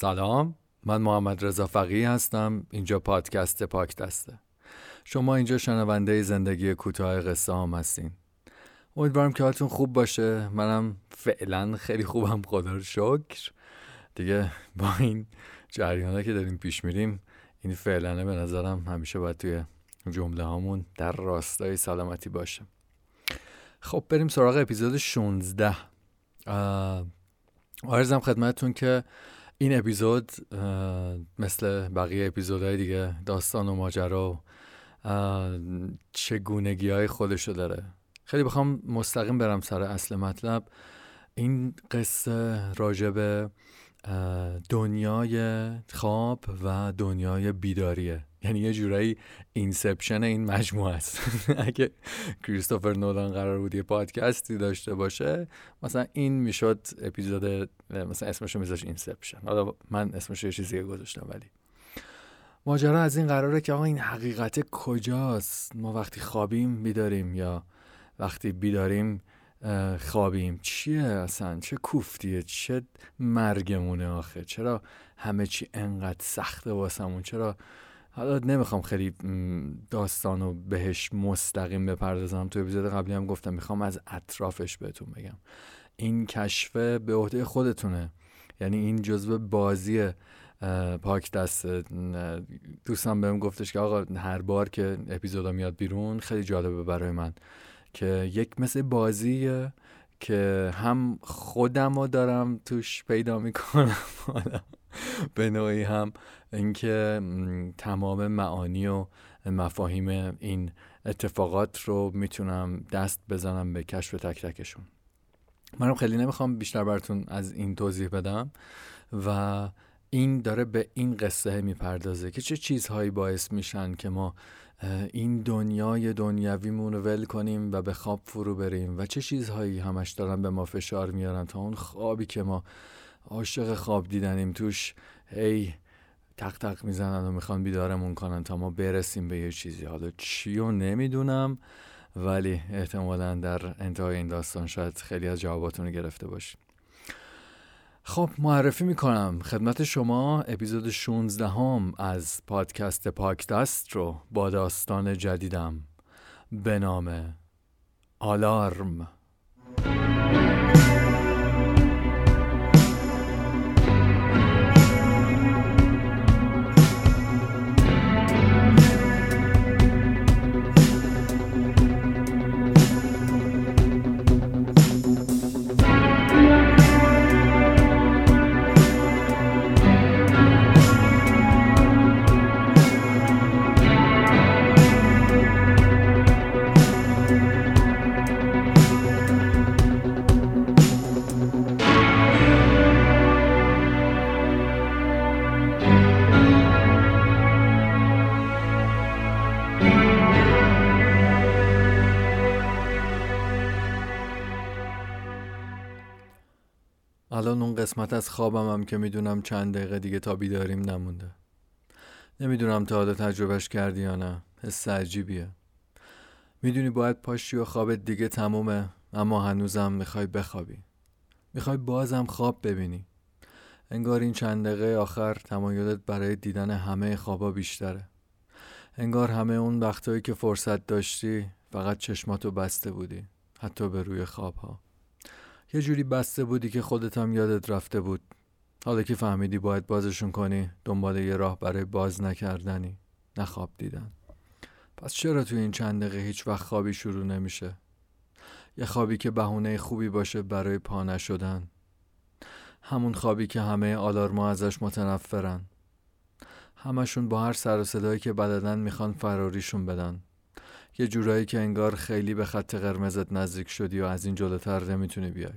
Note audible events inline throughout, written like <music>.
سلام من محمد رضا فقی هستم اینجا پادکست پاک دسته. شما اینجا شنونده زندگی کوتاه قصه هم هستین. امیدوارم که حالتون خوب باشه. منم فعلا خیلی خوبم خدا رو شکر. دیگه با این جریانه که داریم پیش میریم این فعلا به نظرم همیشه باید توی جمله هامون در راستای سلامتی باشه. خب بریم سراغ اپیزود 16 عارضم خدمتتون که این اپیزود مثل بقیه اپیزودهای دیگه داستان و ماجرا و چگونگی های خودشو داره. خیلی بخوام مستقیم برم سر اصل مطلب. این قصه راجب دنیای خواب و دنیای بیداریه. یعنی یه جورایی Inception این مجموعه است. <laughs> اگه کریستوفر نولان قرار بود یه پادکستی داشته باشه مثلا این می‌شد اپیزود مثلا اسمشو میذاش اینسپشن. حالا من اسمشو یه چیزی گذاشتم ولی. ماجرا از این قراره که آقا این حقیقت کجاست؟ ما وقتی خوابیم بیداریم یا وقتی بیداریم خوابیم. چیه اصلا؟ چه کوفتیه؟ چه مرگمونه آخه؟ چرا همه چی انقدر سخته واسمون؟ چرا؟ حالا نمی‌خوام خیلی داستانو بهش مستقیم بپردازم. تو اپیزود قبلی هم گفتم می‌خوام از اطرافش بهتون بگم. این کشف به عهده خودتونه. یعنی این جزو بازی پاک دست دوستم بهم گفتش که آقا هر بار که اپیزودا میاد بیرون خیلی جالبه برای من. که یک مثل بازیه که هم خودم رو دارم توش پیدا می‌کنم به نوعی هم اینکه تمام معانی و مفاهیم این اتفاقات رو می‌تونم دست بزنم به کشف تک تکشون. منم خیلی نمی‌خوام بیشتر براتون از این توضیح بدم و این داره به این قصه می‌پردازه که چه چیزهایی باعث میشن که ما این دنیای دنیویمون رو ول کنیم و به خواب فرو بریم و چه چیزهایی همش دارن به ما فشار میارن تا اون خوابی که ما عاشق خواب دیدنیم توش هی تق تق می‌زنن و می‌خوان بیدارمون کنن تا ما برسیم به یه چیزی. حالا چی رو نمی‌دونم ولی احتمالا در انتهای این داستان شاید خیلی از جواباتون رو گرفته باشیم. خب معرفی می‌کنم. خدمت شما اپیزود 16 هم از پادکست پاکدست رو با داستان جدیدم به نام آلارم. الان اون قسمت از خوابم هم که می‌دونم چند دقیقه دیگه تا بیداریم نمونده. نمی‌دونم تا حالا تجربهش کردی یا نه. حس عجیبیه. می‌دونی باید پاشی و خوابت دیگه تمومه اما هنوزم می‌خوای بخوابی. می‌خوای بازم خواب ببینی. انگار این چند دقیقه آخر تمایلت برای دیدن همه خوابا بیشتره. انگار همه اون وقتایی که فرصت داشتی فقط چشماتو بسته بودی حتی به روی خوابها. یه جوری بسته بودی که خودت هم یادت رفته بود. حالا که فهمیدی باید بازشون کنی دنبال یه راه برای باز نکردنی نه خواب دیدن. پس چرا تو این چند دقیقه هیچ وقت خوابی شروع نمیشه؟ یه خوابی که بهونه خوبی باشه برای پا نشدن. همون خوابی که همه آلارما ازش متنفرن. همشون با هر سر و صدایی که بددن می‌خوان فراریشون بدن. یه جورایی که انگار خیلی به خط قرمزت نزدیک شدی و از این جلوتر نمی‌تونی بیای.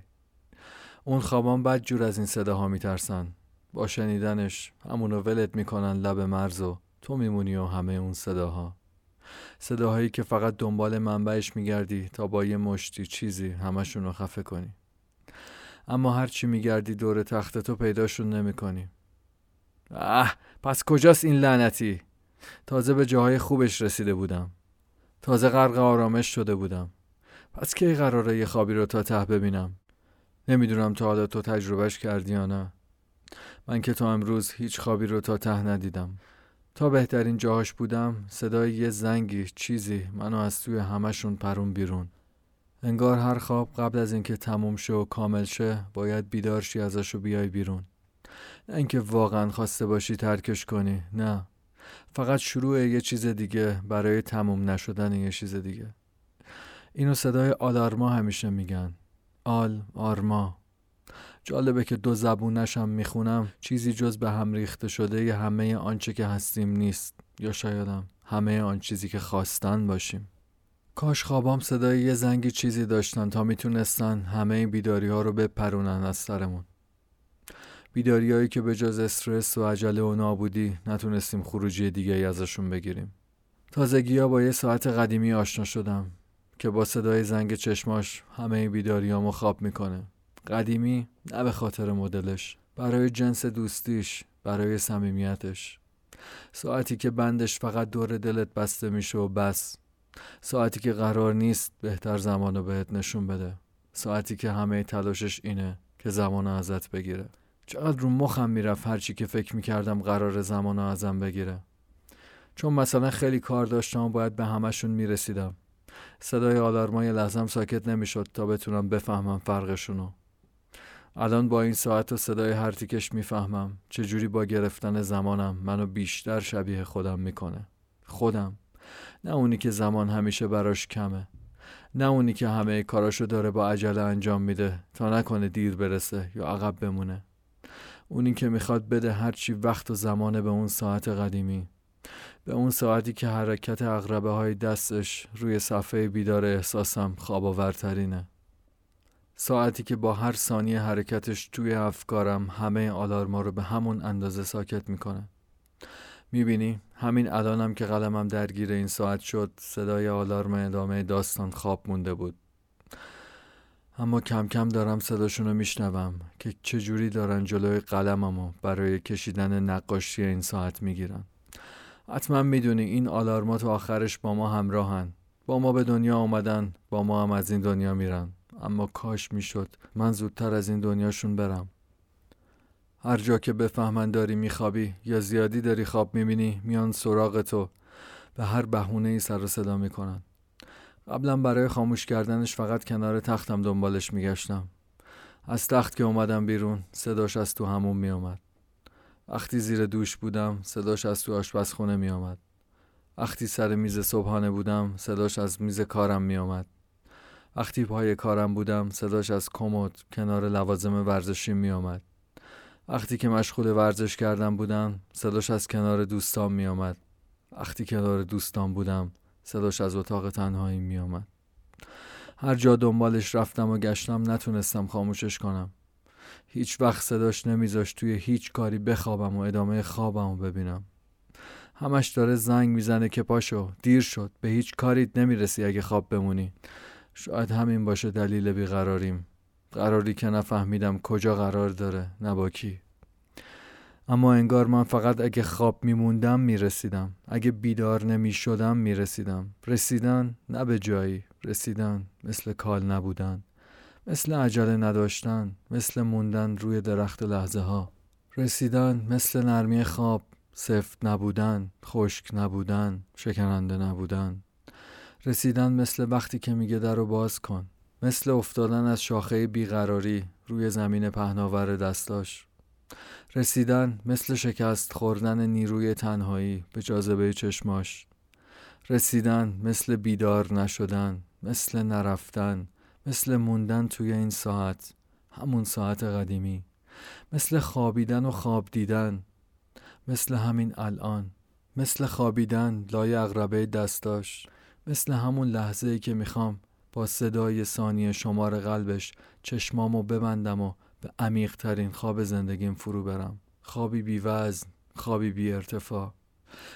اون خوابان بد جور از این صداها میترسن. با شنیدنش همونو ولت می‌کنن لب مرز و تو میمونی و همه اون صداها. صداهایی که فقط دنبال منبعش میگردی تا با یه مشتی چیزی همشون رو خفه کنی. اما هرچی میگردی دور تخت تو پیداشون نمی‌کنی. اه پس کجاست این لعنتی؟ تازه به جاهای خوبش رسیده بودم. تازه غرق آرامش شده بودم. پس کی قراره یه خوابی رو تا ته ببینم؟ نمی‌دونم تا حالا تو تجربهش کردی یا نه. من که تا امروز هیچ خوابی رو تا ته ندیدم. تا بهترین جاهاش بودم صدای یه زنگی چیزی منو از توی همشون پرون بیرون. انگار هر خواب قبل از اینکه تموم شه و کامل شه باید بیدارشی ازشو بیای بیرون. نه اینکه واقعا خواسته باشی ترکش کنی نه. فقط شروع یه چیز دیگه برای تموم نشدن یه چیز دیگه. اینو صدای آلارما همیشه میگن. آل آرما. جالبه که دو زبونشم می‌خونم. چیزی جز به هم ریخته شده یه همه آنچه که هستیم نیست. یا شایدم همه آن چیزی که خواستن باشیم. کاش خوابام صدای یه زنگی چیزی داشتن تا می‌تونستن همه بیداری ها رو بپرونن از سرمون. بیداریایی که به جز استرس و عجله و نابودی نتونستیم خروجی دیگه ازشون بگیریم. تازگی ها با یه ساعت قدیمی آشنا شدم که با صدای زنگ چشماش همه بیداریامو خواب می‌کنه. قدیمی نه به خاطر مدلش برای جنس دوستیش برای صمیمیتش. ساعتی که بندش فقط دور دلت بسته میشه و بس. ساعتی که قرار نیست بهتر زمانو بهت نشون بده. ساعتی که همه تلاشش اینه که زمانو ازت بگیره. چقدر رو مخم می‌رفت هرچی که فکر می‌کردم قرار زمانو ازم بگیره. چون مثلا خیلی کار داشتم و باید به همشون می‌رسیدم. صدای آلارمای لحظم ساکت نمی‌شد تا بتونم بفهمم فرقشونو الان با این ساعت و صدای هر تیکش می‌فهمم چجوری با گرفتن زمانم منو بیشتر شبیه خودم می‌کنه. خودم. نه اونی که زمان همیشه براش کمه. نه اونی که همه کاراشو داره با عجله انجام میده تا نکنه دیر برسه یا عقب بمونه. اونی که می‌خواد بده هرچی وقت و زمانه به اون ساعت قدیمی. به اون ساعتی که حرکت اغربه های دستش روی صفحه بیدار احساسم خواب آورترینه ساعتی که با هر ثانیه حرکتش توی افکارم همه آلارما رو به همون اندازه ساکت می‌کنه. می‌بینی؟ همین الانم که قلمم درگیر این ساعت شد صدای آلارم ادامه داستان خواب مونده بود. اما کم کم دارم صداشون رو میشنوم که چجوری دارن جلوی قلممو برای کشیدن نقاشی این ساعت می‌گیرن. حتما می‌دونی این آلارما تو آخرش با ما همراهن. با ما به دنیا آمدن با ما هم از این دنیا میرن. اما کاش می‌شد من زودتر از این دنیاشون برم. هر جا که بفهمن داری میخوابی یا زیادی داری خواب می‌بینی میان سراغ تو. به هر بهونه ای سر و صدا می‌کنن. قبلا برای خاموش کردنش فقط کنار تختم دنبالش میگشتم. از تخت که اومدم بیرون صداش از تو همون میومد وقتی زیر دوش بودم صداش از تو آشپزخونه میآمد. وقتی سر میز صبحانه بودم صداش از میز کارم میآمد. وقتی پای کارم بودم صداش از کمد کنار لوازم ورزشی میآمد. وقتی که مشغول ورزش کردم بودم صداش از کنار دوستان میآمد. وقتی کنار دوستان بودم صداش از اتاق تنهایی میآمد. هر جا دنبالش رفتم و گشتم نتونستم خاموشش کنم. هیچ وقت صداش نمیذاش توی هیچ کاری بخوابم و ادامه خوابم و ببینم. همش داره زنگ می‌زنه که پاشو دیر شد. به هیچ کاریت نمی‌رسی اگه خواب بمونی. شاید همین باشه دلیل بیقراریم. قراری که نفهمیدم کجا قرار داره نه با کی. اما انگار من فقط اگه خواب میموندم می‌رسیدم. اگه بیدار نمی‌شدم می‌رسیدم. رسیدن نه به جایی. رسیدن مثل کال نبودن. مثل عجله نداشتن. مثل موندن روی درخت لحظه ها رسیدن مثل نرمی خواب. سفت نبودن خشک نبودن شکننده نبودن. رسیدن مثل وقتی که میگه در رو باز کن. مثل افتادن از شاخه بیقراری روی زمین پهناور دستاش. رسیدن مثل شکست خوردن نیروی تنهایی به جاذبه چشماش. رسیدن مثل بیدار نشدن مثل نرفتن مثل موندن توی این ساعت همون ساعت قدیمی. مثل خوابیدن و خواب دیدن مثل همین الان. مثل خوابیدن لای اغربه دستاش. مثل همون لحظه ای که می‌خوام با صدای ثانیه شمار قلبش چشمامو ببندم و به عمیق ترین خواب زندگیم فرو برم. خوابی بی وزن خوابی بی ارتفاع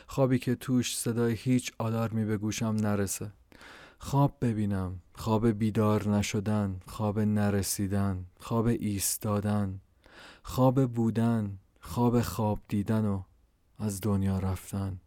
خوابی که توش صدای هیچ آلارمی به گوشم نرسه. خواب ببینم خواب بیدار نشدن خواب نرسیدن خواب ایستادن. خواب بودن خواب خواب دیدن و از دنیا رفتن.